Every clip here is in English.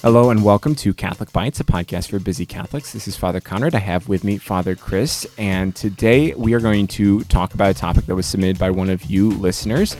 Hello and welcome to Catholic Bites, a podcast for busy Catholics. This is Father Conrad. I have with me Father Chris, and today we are going to talk about a topic that was submitted by one of you listeners.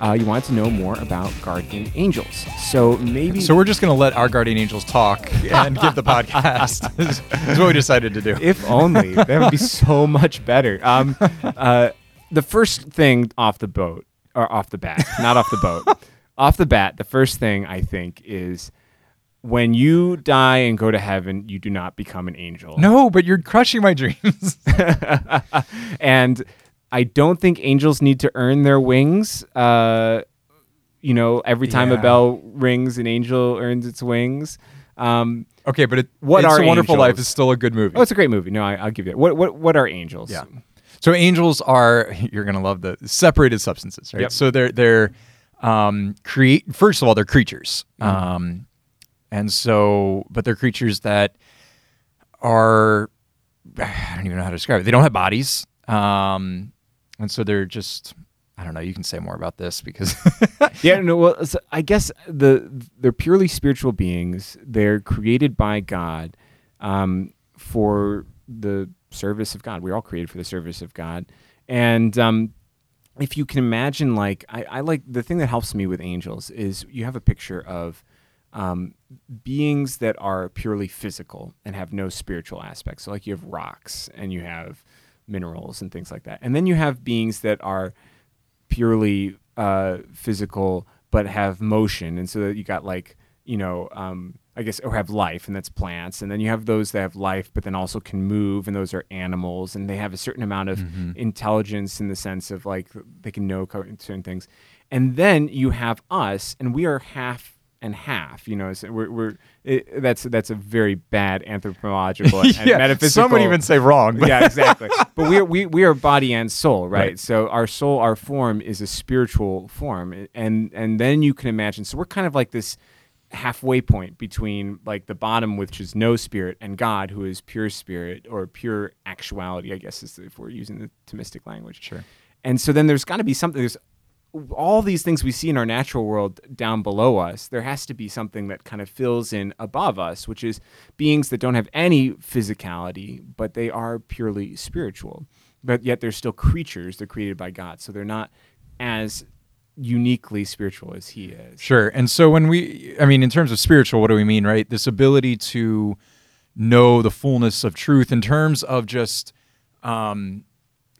Uh, you wanted to know more about guardian angels. So maybe. So we're just going to let our guardian angels talk and give the podcast. is, is what we decided to do. If only. that would be so much better. Um, uh, the first thing off the boat, or off the bat, not off the boat, off the bat, the first thing I think is when you die and go to heaven, you do not become an angel. No, but you're crushing my dreams. and I don't think angels need to earn their wings. Uh, you know, every time Yeah. a bell rings, an angel earns its wings. Um, okay, but it, What It's are a Wonderful Life is still a good movie. oh, it's a great movie. No, I, I'll give you that. What what what are angels? Yeah. So angels are you're gonna love the separated substances, right? Yep. So they're they're um, create. First of all, they're creatures, Mm-hmm. um, and so but they're creatures that are I don't even know how to describe it. They don't have bodies, um, and so they're just I don't know. You can say more about this because yeah no well so i guess the they're purely spiritual beings they're created by god um, for the service of god we're all created for the service of god and um, if you can imagine like I, I like the thing that helps me with angels is you have a picture of um, beings that are purely physical and have no spiritual aspects. So like you have rocks and you have minerals and things like that. And then you have beings that are purely uh, physical but have motion. And so that you got like you know um, i guess or have life and that's plants and then you have those that have life but then also can move and those are animals and they have a certain amount of mm-hmm. intelligence in the sense of like they can know certain things and then you have us and we are half and half you know so we're, we're it, that's that's a very bad anthropological and metaphysical some would even say wrong. But yeah, exactly. But we are we, we are body and soul, right? Right. So our soul, our form is a spiritual form, and and then you can imagine. So we're kind of like this halfway point between like the bottom, which is no spirit, and God, who is pure spirit or pure actuality. I guess is if we're using the Thomistic language. Sure. And so then there's got to be something. There's all these things we see in our natural world down below us, there has to be something that kind of fills in above us, which is beings that don't have any physicality, but they are purely spiritual. But yet they're still creatures, they're created by God. So they're not as uniquely spiritual as He is. Sure. And so when we, I mean, in terms of spiritual, what do we mean, right? This ability to know the fullness of truth in terms of just, um,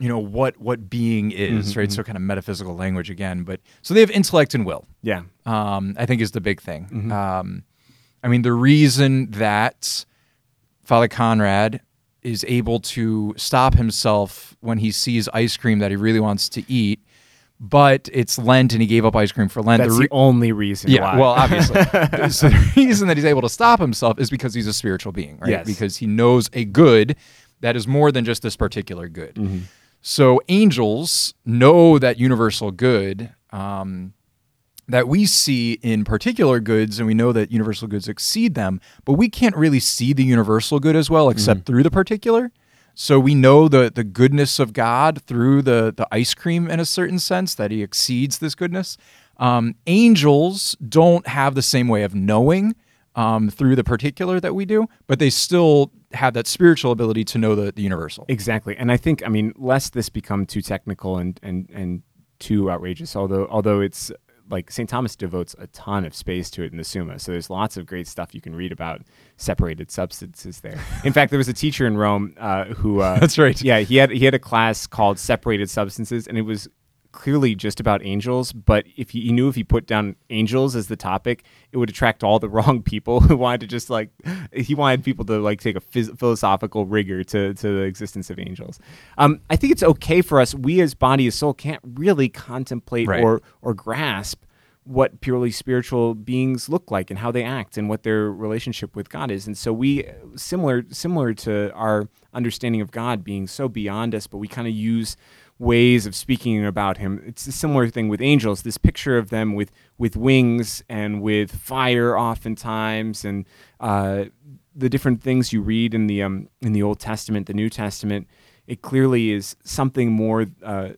you know, what what being is, right? So kind of metaphysical language again. But so they have intellect and will. Yeah. Um, I think is the big thing. Um, I mean, the reason that Father Conrad is able to stop himself when he sees ice cream that he really wants to eat, but it's Lent and he gave up ice cream for Lent. That's the the only reason yeah, why. well, obviously. so the reason that he's able to stop himself is because he's a spiritual being, right? Yes. Because he knows a good that is more than just this particular good. Mm-hmm. So angels know that universal good um, that we see in particular goods, and we know that universal goods exceed them, but we can't really see the universal good as well, except Mm-hmm. through the particular. So we know the the goodness of God through the the ice cream in a certain sense that He exceeds this goodness. Um, angels don't have the same way of knowing um, through the particular that we do, but they still have that spiritual ability to know the, the universal. Exactly, and I think I mean, lest this become too technical and and and too outrageous, although although it's like St. Thomas devotes a ton of space to it in the Summa, so there's lots of great stuff you can read about separated substances there. In fact, there was a teacher in Rome uh, who uh, That's right. Yeah, he had he had a class called separated substances, and it was clearly just about angels. But if he, he knew if he put down angels as the topic, it would attract all the wrong people who wanted to just like he wanted people to like take a phys- philosophical rigor to to the existence of angels. Um, I think it's okay for us. We as body as soul can't really contemplate Right. or or grasp what purely spiritual beings look like and how they act and what their relationship with God is. And so we similar similar to our understanding of God being so beyond us, but we kind of use ways of speaking about him. It's a similar thing with angels. This picture of them with with wings and with fire, oftentimes, and uh, the different things you read in the um, in the Old Testament, the New Testament. It clearly is something more. Uh,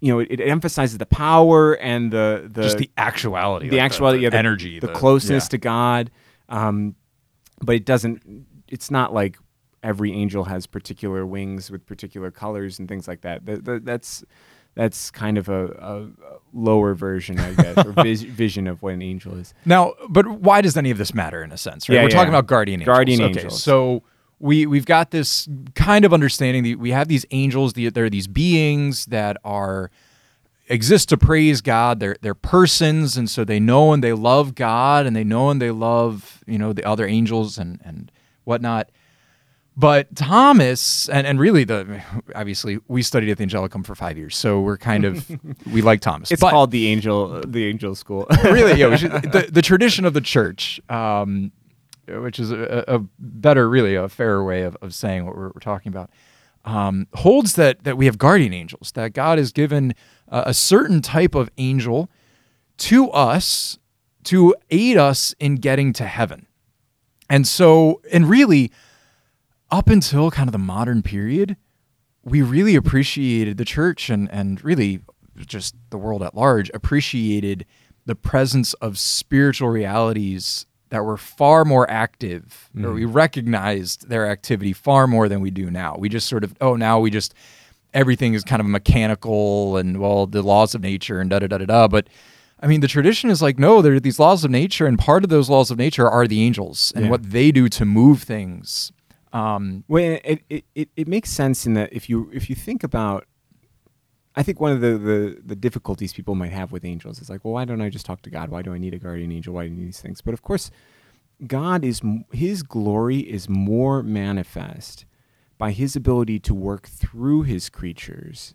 you know, it, it emphasizes the power and the the just the actuality, the like actuality, yeah, the- energy, the, closeness yeah. to God. Um, but it doesn't. It's not like every angel has particular wings with particular colors and things like that. Th- th- that's that's kind of a, a lower version, I guess, or vis- vision of what an angel is. Now, but why does any of this matter in a sense? Right? Yeah, We're talking about guardian angels. Guardian okay, angels. So we we've got this kind of understanding that we have these angels. The, there are these beings that are exist to praise God. They're they're persons, and so they know and they love God, and they know and they love you know the other angels and and whatnot. But Thomas, and, and really the obviously we studied at the Angelicum for five years, so we're kind of we like Thomas. It's But- called the angel the angel school. really, yeah. Should, the, the tradition of the church, um, which is a, a better, really, a fairer way of, of saying what we're, we're talking about, um, holds that that we have guardian angels. That God has given uh, a certain type of angel to us to aid us in getting to heaven. And so, and really, up until kind of the modern period, we really appreciated the church and and really just the world at large appreciated the presence of spiritual realities that were far more active or mm-hmm. we recognized their activity far more than we do now we just sort of oh now we just everything is kind of mechanical and well the laws of nature and da da da da da but I mean, the tradition is like, no, there are these laws of nature, and part of those laws of nature are the angels and Yeah. what they do to move things. Um, Well, it, it, it, it makes sense in that if you if you think about, I think one of the, the the difficulties people might have with angels is like, well, why don't I just talk to God? Why do I need a guardian angel? Why do I need these things? But of course, God is His glory is more manifest by His ability to work through His creatures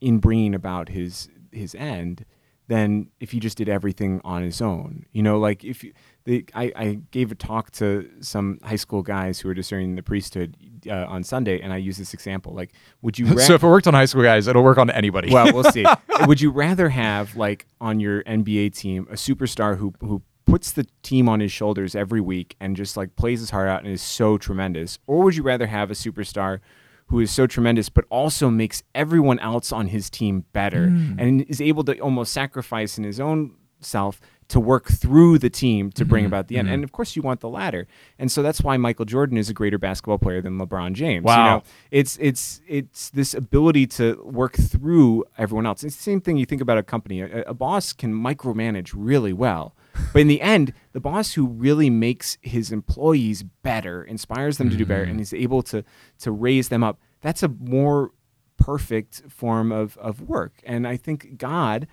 in bringing about His His end than if he just did everything on his own. You know, like if you, the, I, I gave a talk to some high school guys who were discerning the priesthood uh, on Sunday, and I used this example. Like, would you? ra- so if it worked on high school guys, it'll work on anybody. well, we'll see. Would you rather have like on your NBA team a superstar who who puts the team on his shoulders every week and just like plays his heart out and is so tremendous, or would you rather have a superstar who is so tremendous but also makes everyone else on his team better mm. and is able to almost sacrifice in his own self to work through the team to bring mm-hmm. about the end. Mm-hmm. And of course you want the latter. And so that's why Michael Jordan is a greater basketball player than LeBron James. You Wow. know, it's it's it's this ability to work through everyone else. It's the same thing you think about a company. A, a boss can micromanage really well, but in the end, the boss who really makes his employees better, inspires them to do better, and mm. is able to to raise them up. That's a more perfect form of of work. And I think God,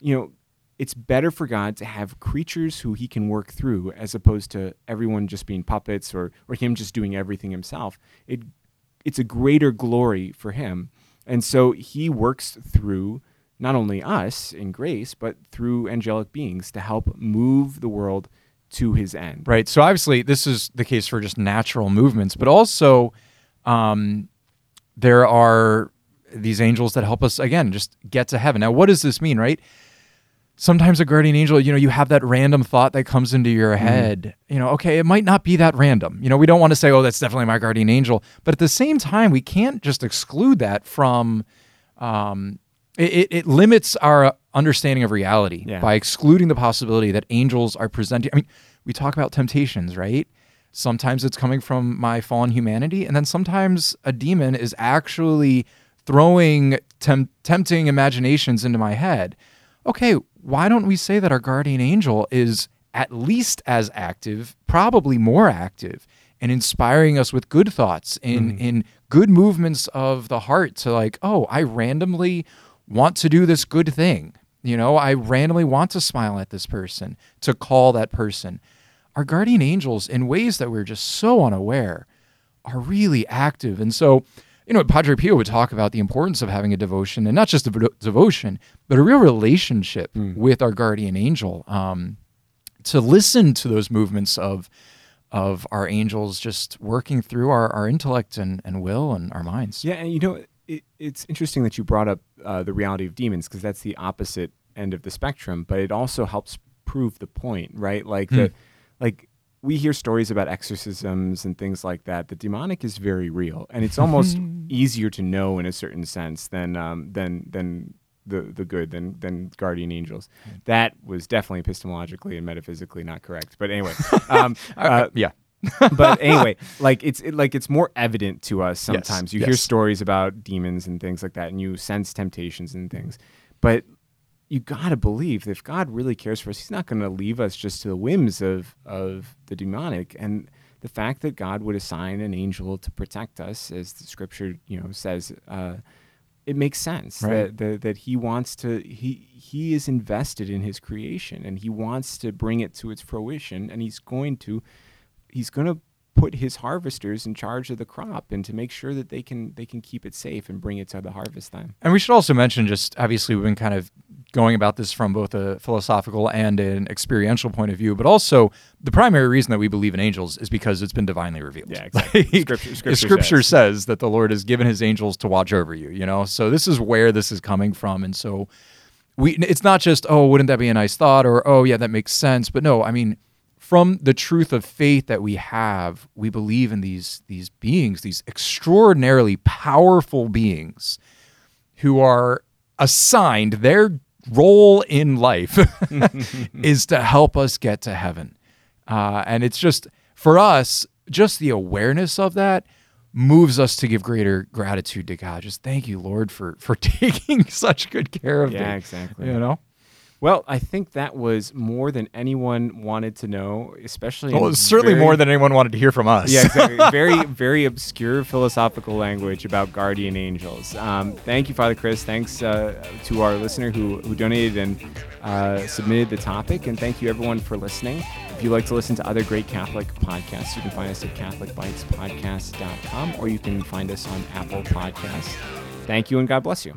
you know. It's better for God to have creatures who he can work through as opposed to everyone just being puppets or, or him just doing everything himself. It it's a greater glory for him. And so he works through not only us in grace, but through angelic beings to help move the world to his end. Right. So obviously, this is the case for just natural movements, but also um, there are these angels that help us again just get to heaven. Now, what does this mean? Right. Sometimes a guardian angel, you know, you have that random thought that comes into your head. You know, okay, it might not be that random. You know, we don't want to say, "Oh, that's definitely my guardian angel," but at the same time, we can't just exclude that from. Um, it, it, it limits our uh, understanding of reality Yeah. by excluding the possibility that angels are presenting. I mean, we talk about temptations, right? Sometimes it's coming from my fallen humanity, and then sometimes a demon is actually throwing tem- tempting imaginations into my head. Okay, why don't we say that our guardian angel is at least as active, probably more active, and inspiring us with good thoughts in mm-hmm. in good movements of the heart to like, oh, I randomly want to do this good thing. You know, I randomly want to smile at this person, to call that person. Our guardian angels, in ways that we're just so unaware, are really active. And so, you know, Padre Pio would talk about the importance of having a devotion, and not just a devotion, but a real relationship with our guardian angel. Um, to listen to those movements of of our angels just working through our, our intellect and, and will and our minds. Yeah, and you know, it, it's interesting that you brought up uh, the reality of demons because that's the opposite end of the spectrum, but it also helps prove the point, right? Like the, like we hear stories about exorcisms and things like that. The demonic is very real, and it's almost easier to know in a certain sense than um, than than the the good than than guardian angels. That was definitely epistemologically and metaphysically not correct. But anyway, um, uh, yeah. But anyway, like it's it, like it's more evident to us Yes, sometimes. You hear stories about demons and things like that, and you sense temptations and things. But you gotta believe that if God really cares for us, He's not going to leave us just to the whims of of the demonic. And the fact that God would assign an angel to protect us, as the Scripture you know says. Uh, it makes sense Right. that, that that he wants to he he is invested in his creation and he wants to bring it to its fruition and he's going to he's going to put his harvesters in charge of the crop and to make sure that they can they can keep it safe and bring it to the harvest time. And we should also mention just obviously we've been kind of going about this from both a philosophical and an experiential point of view, but also the primary reason that we believe in angels is because it's been divinely revealed. Yeah, exactly. Like, Scripture- scripture scripture says. says that the Lord has given his angels to watch over you, you know? So this is where this is coming from. And so we it's not just, oh, wouldn't that be a nice thought or oh yeah, that makes sense. But no, I mean from the truth of faith that we have, we believe in these these beings, these extraordinarily powerful beings who are assigned their role in life is to help us get to heaven. Uh, and it's just for us, just the awareness of that moves us to give greater gratitude to God. Just thank you, Lord, for for taking such good care of Yeah, me. exactly. You know, Well, I think that was more than anyone wanted to know, especially well, in certainly very- more than anyone wanted to hear from us. Yeah, exactly. very, very obscure philosophical language about guardian angels. Um, thank you, Father Chris. Thanks uh, to our listener who, who donated and uh, submitted the topic. And thank you, everyone, for listening. If you'd like to listen to other great Catholic podcasts, you can find us at CatholicBitesPodcast.com or you can find us on Apple Podcasts. Thank you, and God bless you.